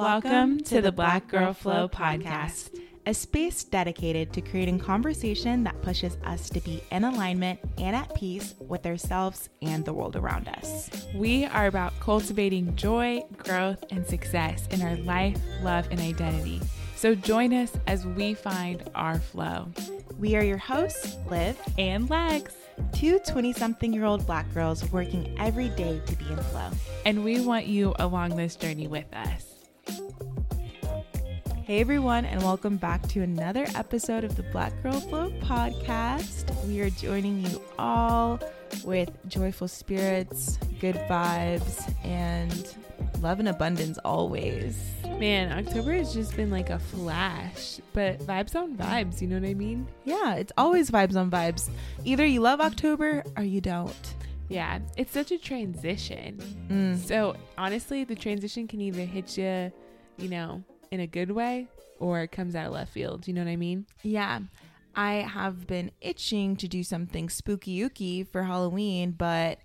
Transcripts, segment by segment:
Welcome to the Black Girl Flow podcast, a space dedicated to creating conversation that pushes us to be in alignment and at peace with ourselves and the world around us. We are about cultivating joy, growth, and success in our life, love, and identity. So join us as we find our flow. We are your hosts, Liv and Lex, two 20 something year old black girls working every day to be in flow. And we want you along this journey with us. Hey everyone, and welcome back to another episode of the Black Girl Flow podcast. We are joining you all with joyful spirits, good vibes, and love and abundance always. Man, October has just been like a flash, but vibes on vibes, you know what I mean? Yeah, it's always vibes on vibes. Either you love October or you don't. Yeah, it's such a transition. Mm. So honestly, the transition can either hit you, you know, in a good way or it comes out of left field. You know what I mean? Yeah. I have been itching to do something spooky ooky for Halloween, but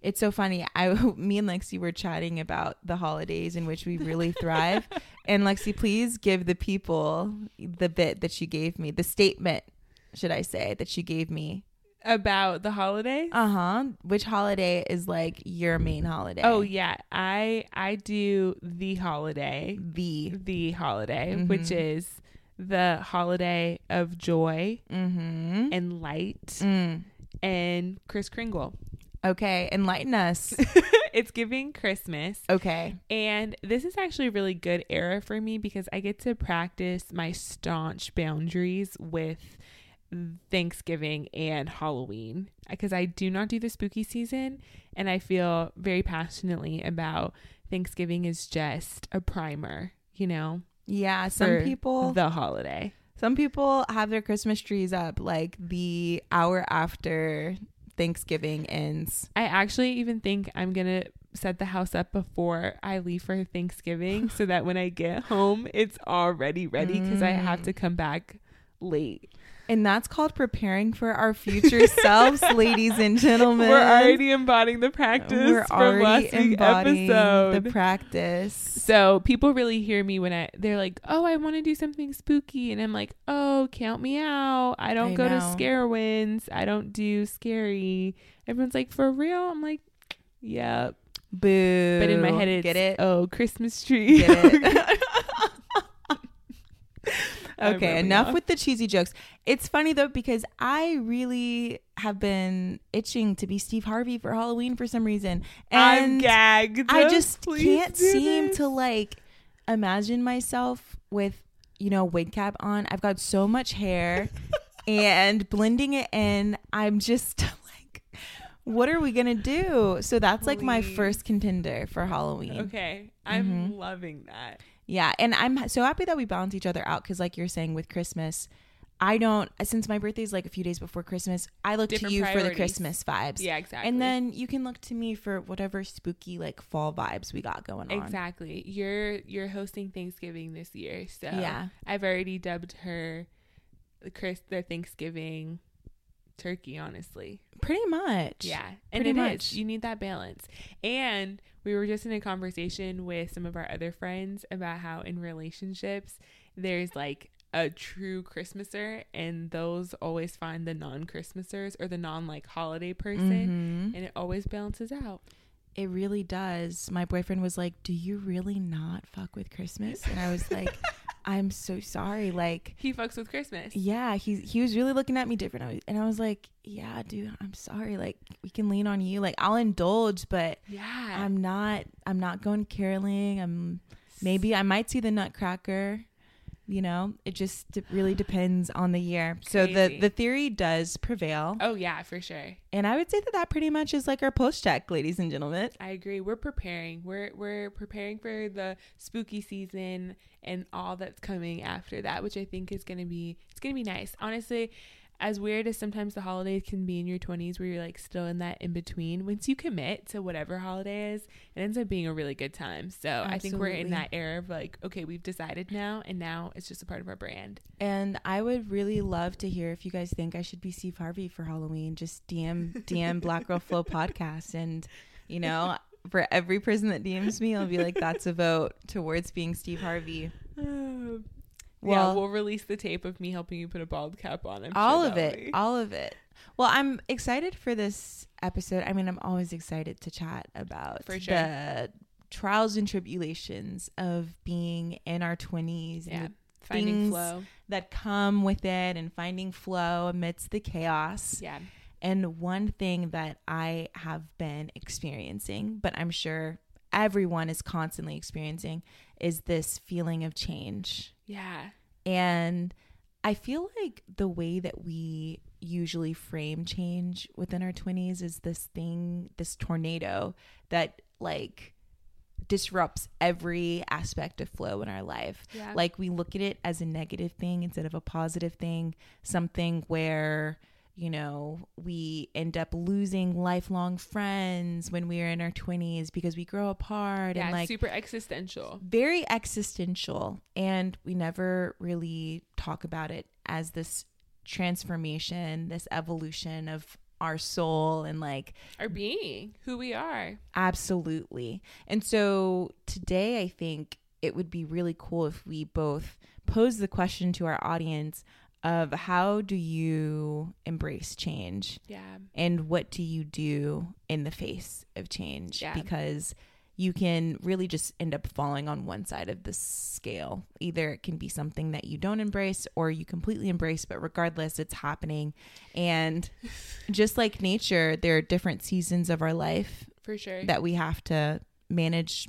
it's so funny. I me and Lexi were chatting about the holidays in which we really thrive. and Lexi, please give the people the bit that you gave me, the statement, should I say, that you gave me about the holiday. Uh huh. Which holiday is like your main holiday? Oh yeah, I I do the holiday, the the holiday, Mhm. which is the holiday of joy Mm-hmm. and light Mm. and Chris Kringle. Okay, enlighten us. it's giving Christmas. Okay. And this is actually a really good era for me because I get to practice my staunch boundaries with Thanksgiving and Halloween because I do not do the spooky season and I feel very passionately about Thanksgiving is just a primer, you know, Yeah, some people the holiday. some people have their Christmas trees up like the hour after Thanksgiving ends. I actually even think I'm going to set the house up before I leave for Thanksgiving so that when I get home it's already ready because I have Mm. to come back late. And that's called preparing for our future selves, ladies and gentlemen. We're already embodying the practice We're from last week's embodying episode. the practice. so people really hear me when I they're like, "Oh, I want to do something spooky," and I'm like, "Oh, count me out. I don't I go to know. SCarowinds. I don't do scary." Everyone's like, "For real?" I'm like, "Yep." Boo. But in my head, it's get it. Oh, Christmas tree. I'm okay, enough with the cheesy jokes. It's funny though because I really have been itching to be Steve Harvey for Halloween for some reason, I'm and gagged. I just Please can't seem this. to like imagine myself with you know wig cap on. I've got so much hair and blending it in. I'm just like, what are we gonna do? So that's like my first contender for Halloween. Okay, I'm Mhm. loving that. Yeah, and I'm so happy that we balance each other out because, like you're saying, with Christmas, I don't. Uh, since my birthday is like a few days before Christmas, I look Different to you for the. Christmas vibes. Yeah, exactly. and then you can look to me for whatever spooky like fall vibes we got going on. Exactly. You're you're hosting Thanksgiving this year, so Yeah. I've already dubbed her the Chris the Thanksgiving turkey. Honestly, Pretty much. yeah, and Pretty it is. much. You need that balance. And we were just in a conversation with some of our other friends about how in relationships there's like a true Christmaser, and those always find the non Christmasers or the non like holiday person, Mhm. and it always balances out. It really does. My boyfriend was like, "Do you really not fuck with Christmas?" And I was like, "I'm so sorry." Like, He fucks with Christmas. yeah, he he was really looking at me different, I was- and I was like, "Yeah, dude, I'm sorry. Like, we can lean on you. Like, I'll indulge, but Yeah. I'm not. I'm not going caroling. I'm maybe I might see the Nutcracker, You know, it just d- really depends on the year. So the the theory does prevail, Oh yeah, for sure. and I would say that that pretty much is like our post check, ladies and gentlemen. I agree. We're preparing. We're we're preparing for the spooky season and all that's coming after that, which I think is gonna be it's gonna be nice. Honestly, as weird as sometimes the holidays can be in your twenties where you're like still in that in between, once you commit to whatever holiday is, it ends up being a really good time. So I think we're in that era of like, okay, we've decided now and now it's just a part of our brand. And I would really love to hear if you guys think I should be Steve Harvey for Halloween. Just DM DM Black Girl Flow podcast, and you know, for every person that DMs me, I'll be like, "That's a vote towards being Steve Harvey." Oh, yeah, Well- we'll release the tape of me helping you put a bald cap on. I'm all sure of it, all of it. Well, I'm excited for this episode. I mean, I'm always excited to chat about For sure. the trials and tribulations of being in our 20s yeah, and finding flow. that come with it and finding flow amidst the chaos. Yeah. And one thing that I have been experiencing, but I'm sure everyone is constantly experiencing, is this feeling of change. Yeah. And I feel like the way that we usually frame change within our 20s is this thing, this tornado that like disrupts every aspect of flow in our life. Yeah. Like we look at it as a negative thing instead of a positive thing, something where you know, we end up losing lifelong friends when we are in our 20s because we grow apart yeah, and like super existential. very existential and we never really talk about it as this transformation this evolution of our soul and like Our being, who we are. absolutely and so today i think it would be really cool if we both pose the question to our audience of how do you embrace change Yeah. and what do you do in the face of change Yeah. because you can really just end up falling on one side of the scale either it can be something that you don't embrace or you completely embrace but regardless it's happening and just like nature there are different seasons of our life For sure. that we have to manage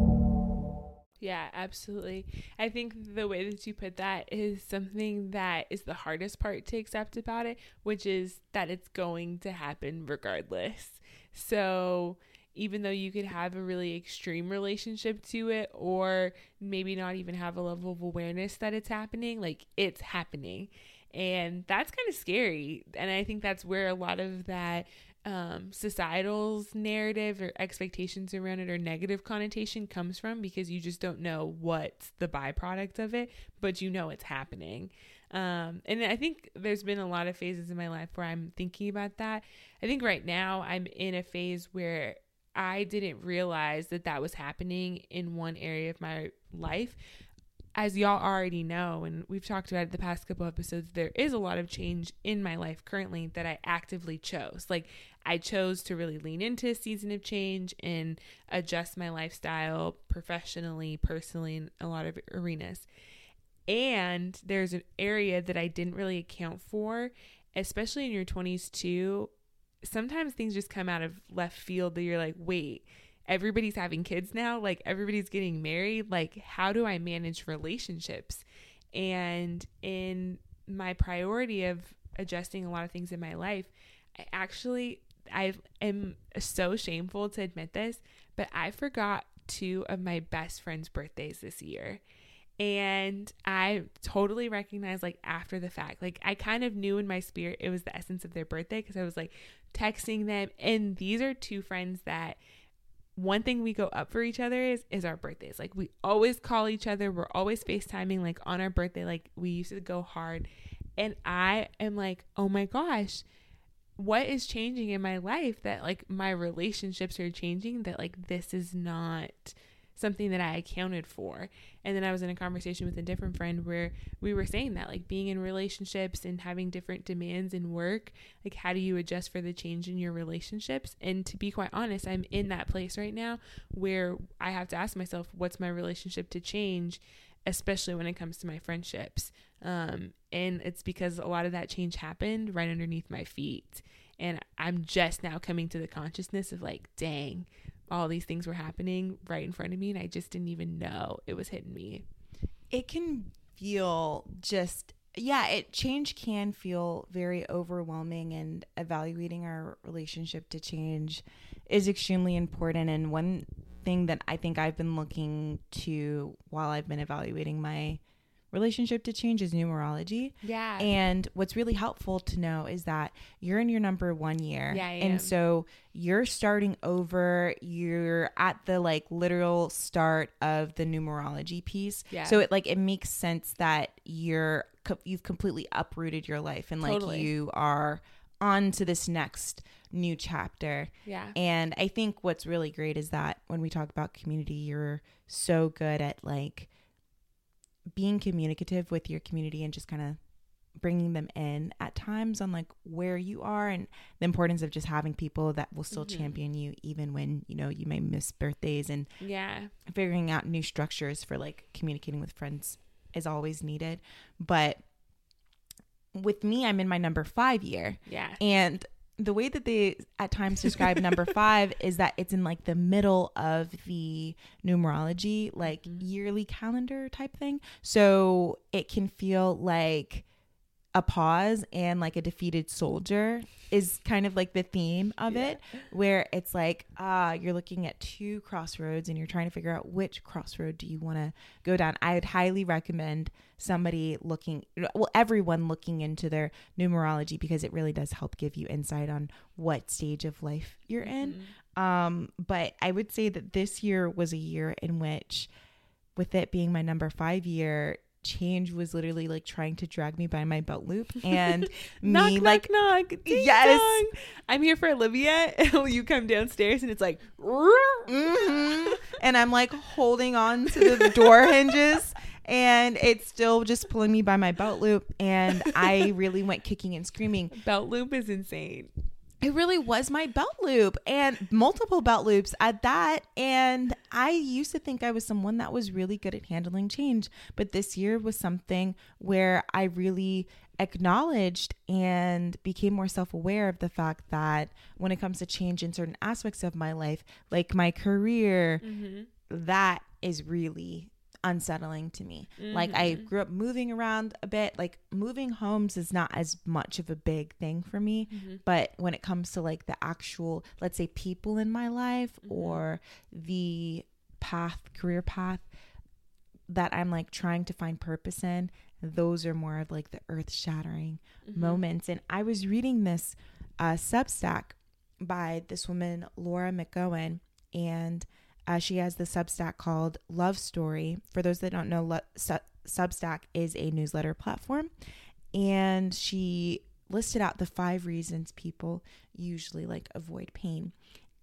Yeah, absolutely. I think the way that you put that is something that is the hardest part to accept about it, which is that it's going to happen regardless. So, even though you could have a really extreme relationship to it, or maybe not even have a level of awareness that it's happening, like it's happening. And that's kind of scary. And I think that's where a lot of that um, societal's narrative or expectations around it or negative connotation comes from because you just don't know what's the byproduct of it, but you know it's happening. Um, and I think there's been a lot of phases in my life where I'm thinking about that. I think right now I'm in a phase where I didn't realize that that was happening in one area of my life as y'all already know, and we've talked about it the past couple episodes, there is a lot of change in my life currently that I actively chose. Like, I chose to really lean into a season of change and adjust my lifestyle professionally, personally, in a lot of arenas. And there's an area that I didn't really account for, especially in your 20s too. Sometimes things just come out of left field that you're like, wait, everybody's having kids now like everybody's getting married like how do i manage relationships and in my priority of adjusting a lot of things in my life i actually i am so shameful to admit this but i forgot two of my best friends birthdays this year and I totally recognized like after the fact, like I kind of knew in my spirit it was the essence of their birthday because I was like texting them. And these are two friends that one thing we go up for each other is is our birthdays. Like we always call each other. We're always FaceTiming like on our birthday. Like we used to go hard. And I am like, oh my gosh, what is changing in my life that like my relationships are changing that like this is not something that I accounted for. And then I was in a conversation with a different friend where we were saying that, like being in relationships and having different demands in work, like how do you adjust for the change in your relationships? And to be quite honest, I'm in that place right now where I have to ask myself, what's my relationship to change, especially when it comes to my friendships. Um, and it's because a lot of that change happened right underneath my feet. And I'm just now coming to the consciousness of like, dang, all these things were happening right in front of me and I just didn't even know it was hitting me. It can feel just yeah, it change can feel very overwhelming and evaluating our relationship to change is extremely important and one thing that I think I've been looking to while I've been evaluating my relationship to change is numerology. Yeah. And what's really helpful to know is that you're in your number one year. Yeah, I am. And so you're starting over. You're at the like literal start of the numerology piece. Yeah. So it like it makes sense that you're co- you've completely uprooted your life and like Totally. you are on to this next new chapter. Yeah. And I think what's really great is that when we talk about community, you're so good at like being communicative with your community and just kind of bringing them in at times on like where you are and the importance of just having people that will still Mhm. champion you even when you know you may miss birthdays and Yeah. figuring out new structures for like communicating with friends is always needed but with me i'm in my number five year Yeah. and the way that they at times describe number five is that it's in like the middle of the numerology, like Mhm. yearly calendar type thing. So it can feel like a pause and like a defeated soldier is kind of like the theme of Yeah. it, where it's like, ah, you're looking at two crossroads and you're trying to figure out which crossroad do you want to go down. I would highly recommend somebody looking, well, everyone looking into their numerology because it really does help give you insight on what stage of life you're in. Mhm. Um, but I would say that this year was a year in which, with it being my number five year, change was literally like trying to drag me by my belt loop and me knock, like knock. Ding Yes. dong. I'm here for Olivia. Will you come downstairs and it's like, mhm. and I'm like holding on to the door hinges and it's still just pulling me by my belt loop and I really went kicking and screaming. belt loop is insane. It really was my belt loop and multiple belt loops at that. And I used to think I was someone that was really good at handling change, but this year was something where I really acknowledged and became more self aware of the fact that when it comes to change in certain aspects of my life, like my career, Mm-hmm. that is really unsettling to me. Like I Mhm. grew up moving around a bit. Like moving homes is not as much of a big thing for me, Mhm. but when it comes to like the actual, let's say people in my life Mhm. or the path, career path that I'm like trying to find purpose in, those are more of like the earth-shattering Mhm. moments. And I was reading this uh, Substack by this woman, Laura McKowen, and uh, she has the Substack called Love Story. For those that don't know, Lo- Su- Substack is a newsletter platform, and she listed out the five reasons people usually like avoid pain,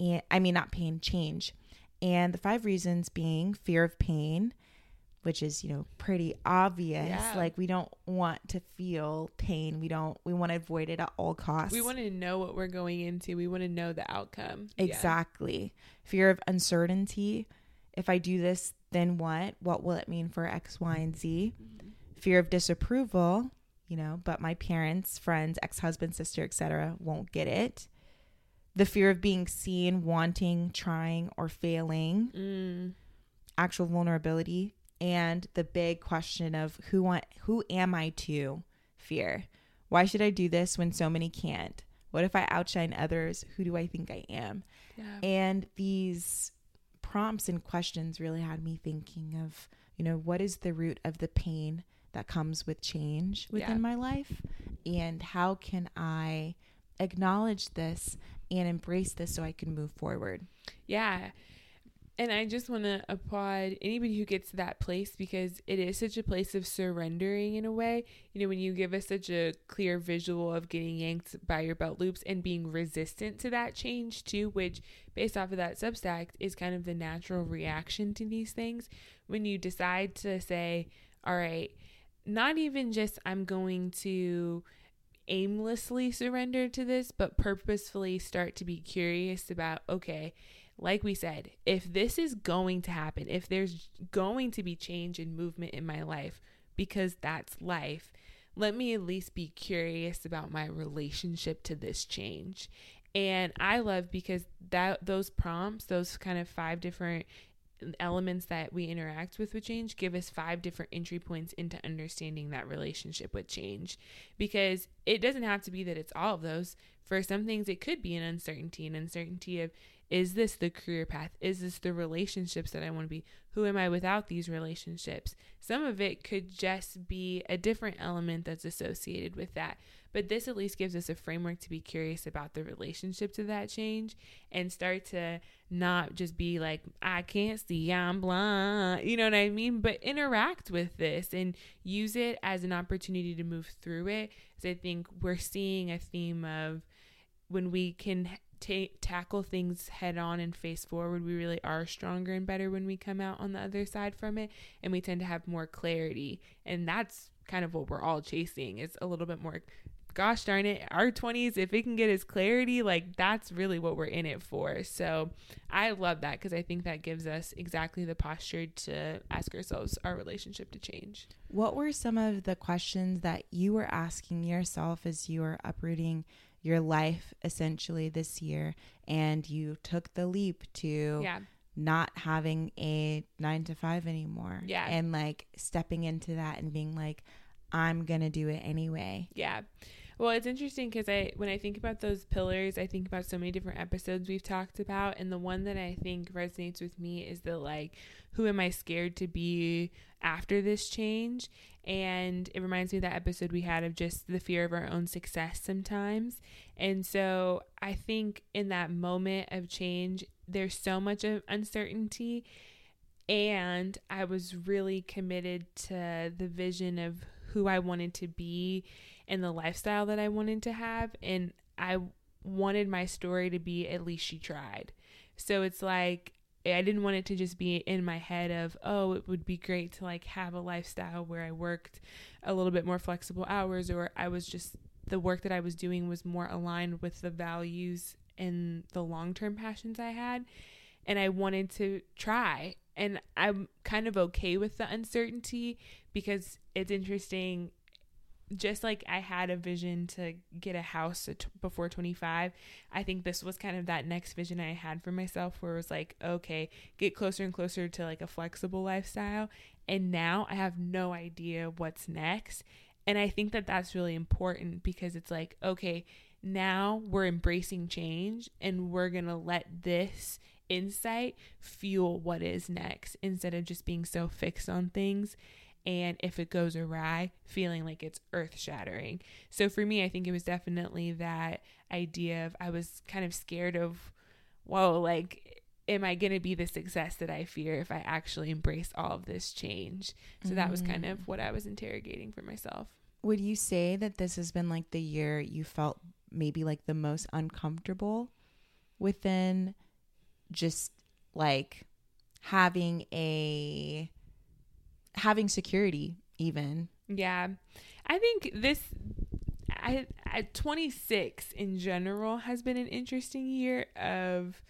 and I mean not pain, change, and the five reasons being fear of pain. Which is, you know, pretty obvious. Yeah. Like we don't want to feel pain. We don't. We want to avoid it at all costs. We want to know what we're going into. We want to know the outcome. Yeah. Exactly. Fear of uncertainty. If I do this, then what? What will it mean for X, Y, and Z? Mhm. Fear of disapproval, you know, but my parents, friends, ex husband, sister, etc., won't get it. The fear of being seen, wanting, trying, or failing, Mm. actual vulnerability, and the big question of who want who am I to? Fear. Why should I do this when so many can't? What if I outshine others? Who do I think I am? Yeah. And these prompts and questions really had me thinking of, you know, what is the root of the pain that comes with change within Yeah. my life? And how can I acknowledge this and embrace this so I can move forward? Yeah. And I just want to applaud anybody who gets to that place because it is such a place of surrendering in a way. You know, when you give us such a clear visual of getting yanked by your belt loops and being resistant to that change too, which based off of that substack is kind of the natural reaction to these things. When you decide to say, all right, not even just I'm going to aimlessly surrender to this, but purposefully start to be curious about, okay, like we said, if this is going to happen, if there's going to be change and movement in my life, because that's life, let me at least be curious about my relationship to this change. And I love because that those prompts, those kind of five different elements that we interact with with change give us five different entry points into understanding that relationship with change because it doesn't have to be that it's all of those for some things it could be an uncertainty an uncertainty of is this the career path? Is this the relationships that I want to be? Who am I without these relationships? Some of it could just be a different element that's associated with that. But this at least gives us a framework to be curious about the relationship to that change and start to not just be like, I can't see, I'm blind. You know what I mean? But interact with this and use it as an opportunity to move through it. Because I think we're seeing a theme of when we can ta- tackle things head on and face forward, we really are stronger and better when we come out on the other side from it. And we tend to have more clarity. And that's kind of what we're all chasing is a little bit more gosh darn it, our 20s, if it can get us clarity, like that's really what we're in it for. So I love that because I think that gives us exactly the posture to ask ourselves our relationship to change. What were some of the questions that you were asking yourself as you were uprooting your life essentially this year and you took the leap to yeah. not having a nine to five anymore. Yeah. And like stepping into that and being like, I'm going to do it anyway. Yeah. Well, it's interesting because I, when I think about those pillars, I think about so many different episodes we've talked about, and the one that I think resonates with me is the like, who am I scared to be after this change? And it reminds me of that episode we had of just the fear of our own success sometimes. And so I think in that moment of change, there's so much of uncertainty. And I was really committed to the vision of who I wanted to be and the lifestyle that I wanted to have. And I wanted my story to be at least she tried. So it's like, I didn't want it to just be in my head of, oh, it would be great to like have a lifestyle where I worked a little bit more flexible hours or I was just the work that I was doing was more aligned with the values and the long-term passions I had and I wanted to try and I'm kind of okay with the uncertainty because it's interesting just like I had a vision to get a house before 25, I think this was kind of that next vision I had for myself where it was like, okay, get closer and closer to like a flexible lifestyle. And now I have no idea what's next. And I think that that's really important because it's like, okay, now we're embracing change and we're going to let this insight fuel what is next instead of just being so fixed on things and if it goes awry, feeling like it's earth shattering. So for me, I think it was definitely that idea of I was kind of scared of, whoa, like, am I going to be the success that I fear if I actually embrace all of this change? So mm-hmm. that was kind of mm. what I was interrogating for myself. Would you say that this has been like the year you felt maybe like the most uncomfortable within just like having a having security even. Yeah. I think this I at 26 in general has been an interesting year of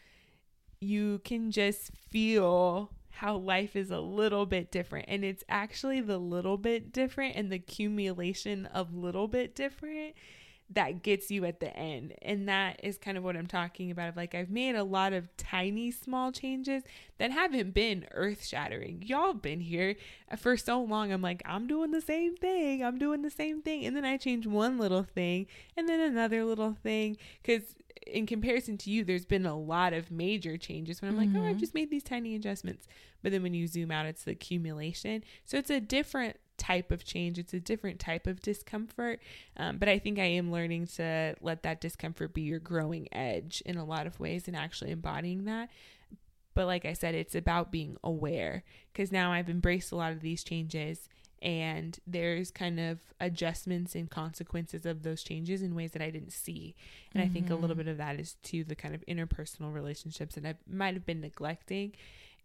you can just feel how life is a little bit different and it's actually the little bit different and the accumulation of little bit different that gets you at the end. And that is kind of what I'm talking about. Of Like, I've made a lot of tiny, small changes that haven't been earth shattering. Y'all been here for so long. I'm like, I'm doing the same thing. I'm doing the same thing. And then I change one little thing and then another little thing. Because in comparison to you, there's been a lot of major changes when I'm mm-hmm. like, oh, I've mm-hmm. just made these tiny adjustments. But then when you zoom out, it's the accumulation. So it's a different type of change. It's a different type of discomfort. Um, but I think I am learning to let that discomfort be your growing edge in a lot of ways and actually embodying that. But like I said, it's about being aware because now I've embraced a lot of these changes and there's kind of adjustments and consequences of those changes in ways that I didn't see. And mm-hmm. I think a little mm-hmm. bit of that is to the kind of interpersonal relationships that I might have been neglecting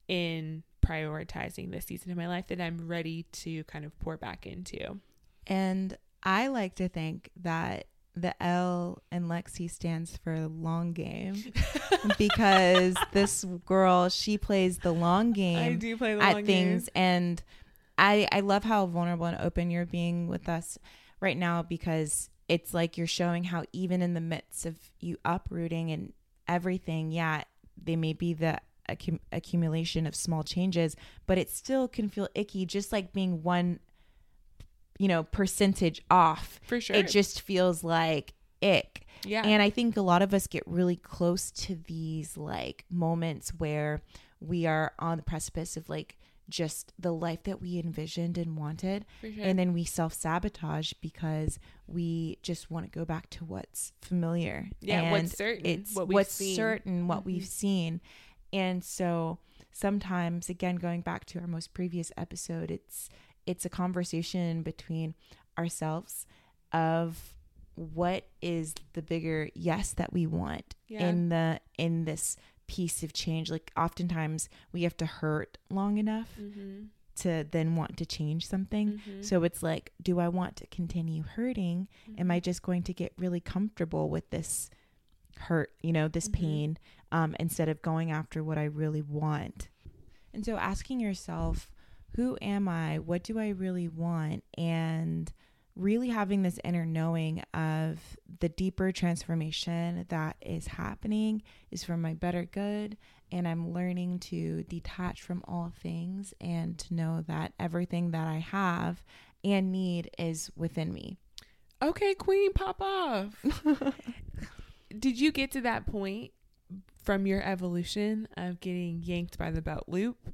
in prioritizing this season of my life that I'm ready to kind of pour back into. And I like to think that the L in Lexi stands for long game because this girl she plays the long game. I do play the at things, game. and I I love how vulnerable and open you're being with us right now because it's like you're showing how even in the midst of you uprooting and everything, yeah, they may be the accum- accumulation of small changes, but it still can feel icky, just like being one you know, percentage off. For sure. It just feels like ick. Yeah. And I think a lot of us get really close to these like moments where we are on the precipice of like just the life that we envisioned and wanted. Sure. And then we self sabotage because we just want to go back to what's familiar. Yeah, and what's certain. It's what what's seen. certain, what mm-hmm. we've seen. And so sometimes again going back to our most previous episode, it's it's a conversation between ourselves of what is the bigger yes that we want yeah. in the in this piece of change like oftentimes we have to hurt long enough mm-hmm. to then want to change something mm-hmm. so it's like do i want to continue hurting mm-hmm. am i mm-hmm. just going to get really comfortable with this hurt you know this mm-hmm. pain um, instead of going after what i really want and so asking yourself who am I? What do I really want? And really having this inner knowing of the deeper transformation that is happening is for my better good. And I'm learning to detach from all things and to know that everything that I have and need is within me. Okay, Queen, pop off. Did you get to that point from your evolution of getting yanked by the belt loop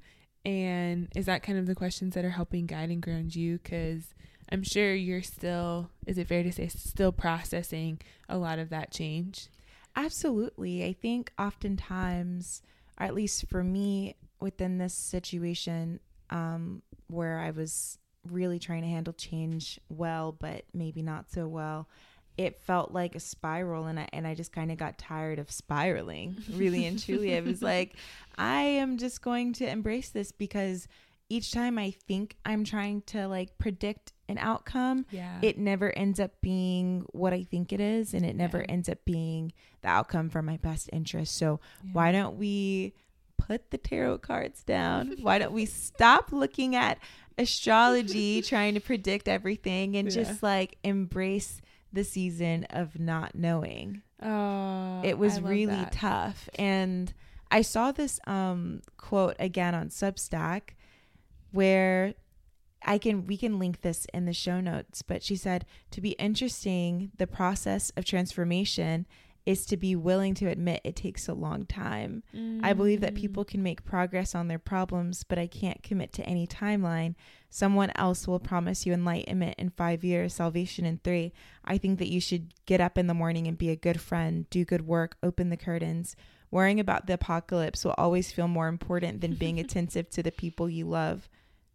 and is that kind of the questions that are helping guide and ground you? Because I'm sure you're still, is it fair to say, still processing a lot of that change? Absolutely. I think oftentimes, or at least for me within this situation, um, where I was really trying to handle change well, but maybe not so well, it felt like a spiral and I and I just kind of got tired of spiraling really and truly it was like I am just going to embrace this because each time I think I'm trying to like predict an outcome yeah. it never ends up being what I think it is and it never yeah. ends up being the outcome for my best interest so yeah. why don't we put the tarot cards down why don't we stop looking at astrology trying to predict everything and just like embrace the season of not knowing. Oh, it was really that. tough. And I saw this um, quote again on Substack where I can we can link this in the show notes, but she said to be interesting, the process of transformation is to be willing to admit it takes a long time. Mm. I believe that people can make progress on their problems, but I can't commit to any timeline. Someone else will promise you enlightenment in five years, salvation in three. I think that you should get up in the morning and be a good friend, do good work, open the curtains. Worrying about the apocalypse will always feel more important than being attentive to the people you love.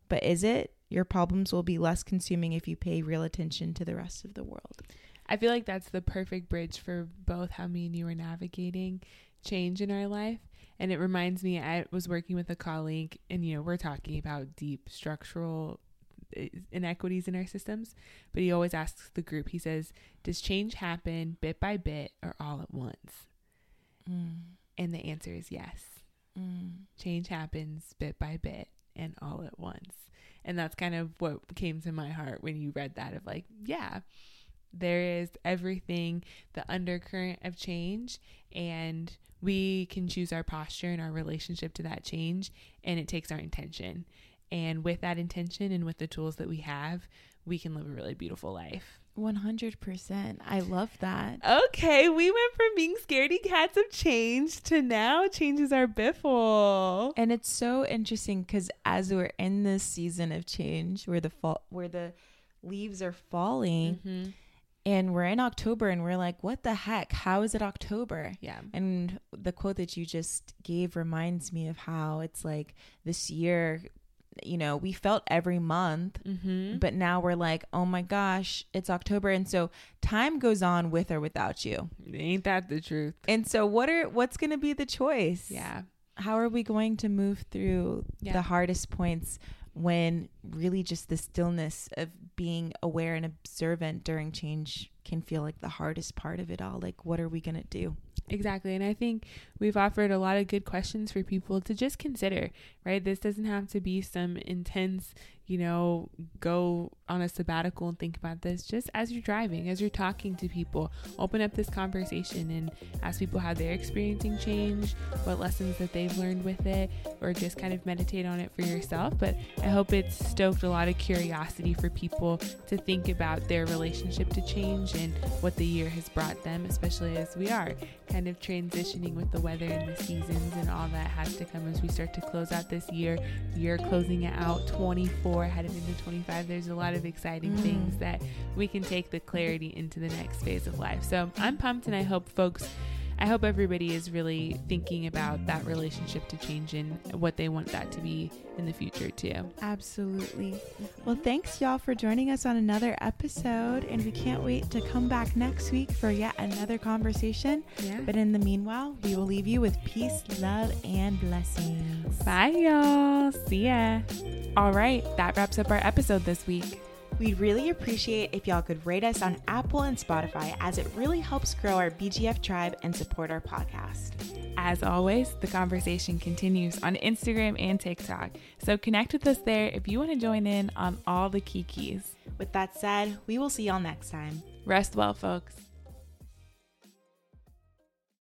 But is it? Your problems will be less consuming if you pay real attention to the rest of the world. I feel like that's the perfect bridge for both how me and you are navigating change in our life. And it reminds me, I was working with a colleague, and you know, we're talking about deep structural eh, inequities in our systems. But he always asks the group, he says, Does change happen bit by bit or all at once? Mm. And the answer is yes. Mm. Change happens bit by bit and all at once. And that's kind of what came to my heart when you read that of like, yeah, there is everything, the undercurrent of change, and we can choose our posture and our relationship to that change, and it takes our intention. And with that intention and with the tools that we have, we can live a really beautiful life. 100%. I love that. Okay, we went from being scaredy cats of change to now changes our biffle. And it's so interesting because as we're in this season of change where the fall where the leaves are falling, mm-hmm And we're in October and we're like, what the heck? How is it October? Yeah. And the quote that you just gave reminds me of how it's like this year, you know, we felt every month, Mm-hmm. but now we're like, oh my gosh, it's October. And so time goes on with or without you. Ain't that the truth? And so what are what's gonna be the choice? Yeah. How are we going to move through Yeah. the hardest points when really just the stillness of being aware and observant during change can feel like the hardest part of it all? Like what are we gonna do? Exactly. And I think we've offered a lot of good questions for people to just consider, right? This doesn't have to be some intense, you know, go on a sabbatical and think about this. Just as you're driving, as you're talking to people, open up this conversation and ask people how they're experiencing change, what lessons that they've learned with it, or just kind of meditate on it for yourself. But I hope it's stoked a lot of curiosity for people to think about their relationship to change and what the year has brought them, especially as we are kind of transitioning with the weather and the seasons and all that has to come as we start to close out this year. Year closing it out 24, headed into 25. There's a lot of exciting Mm. things that we can take the clarity into the next phase of life. So I'm pumped and I hope folks. I hope everybody is really thinking about that relationship to change and what they want that to be in the future too. Absolutely. Well, thanks y'all for joining us on another episode, and we can't wait to come back next week for yet another conversation. Yeah. But in the meanwhile, we will leave you with peace, love, and blessings. Bye y'all. See ya. All right, that wraps up our episode this week. We'd really appreciate if y'all could rate us on Apple and Spotify as it really helps grow our BGF tribe and support our podcast. As always, the conversation continues on Instagram and TikTok. So connect with us there if you want to join in on all the key keys. With that said, we will see y'all next time. Rest well, folks.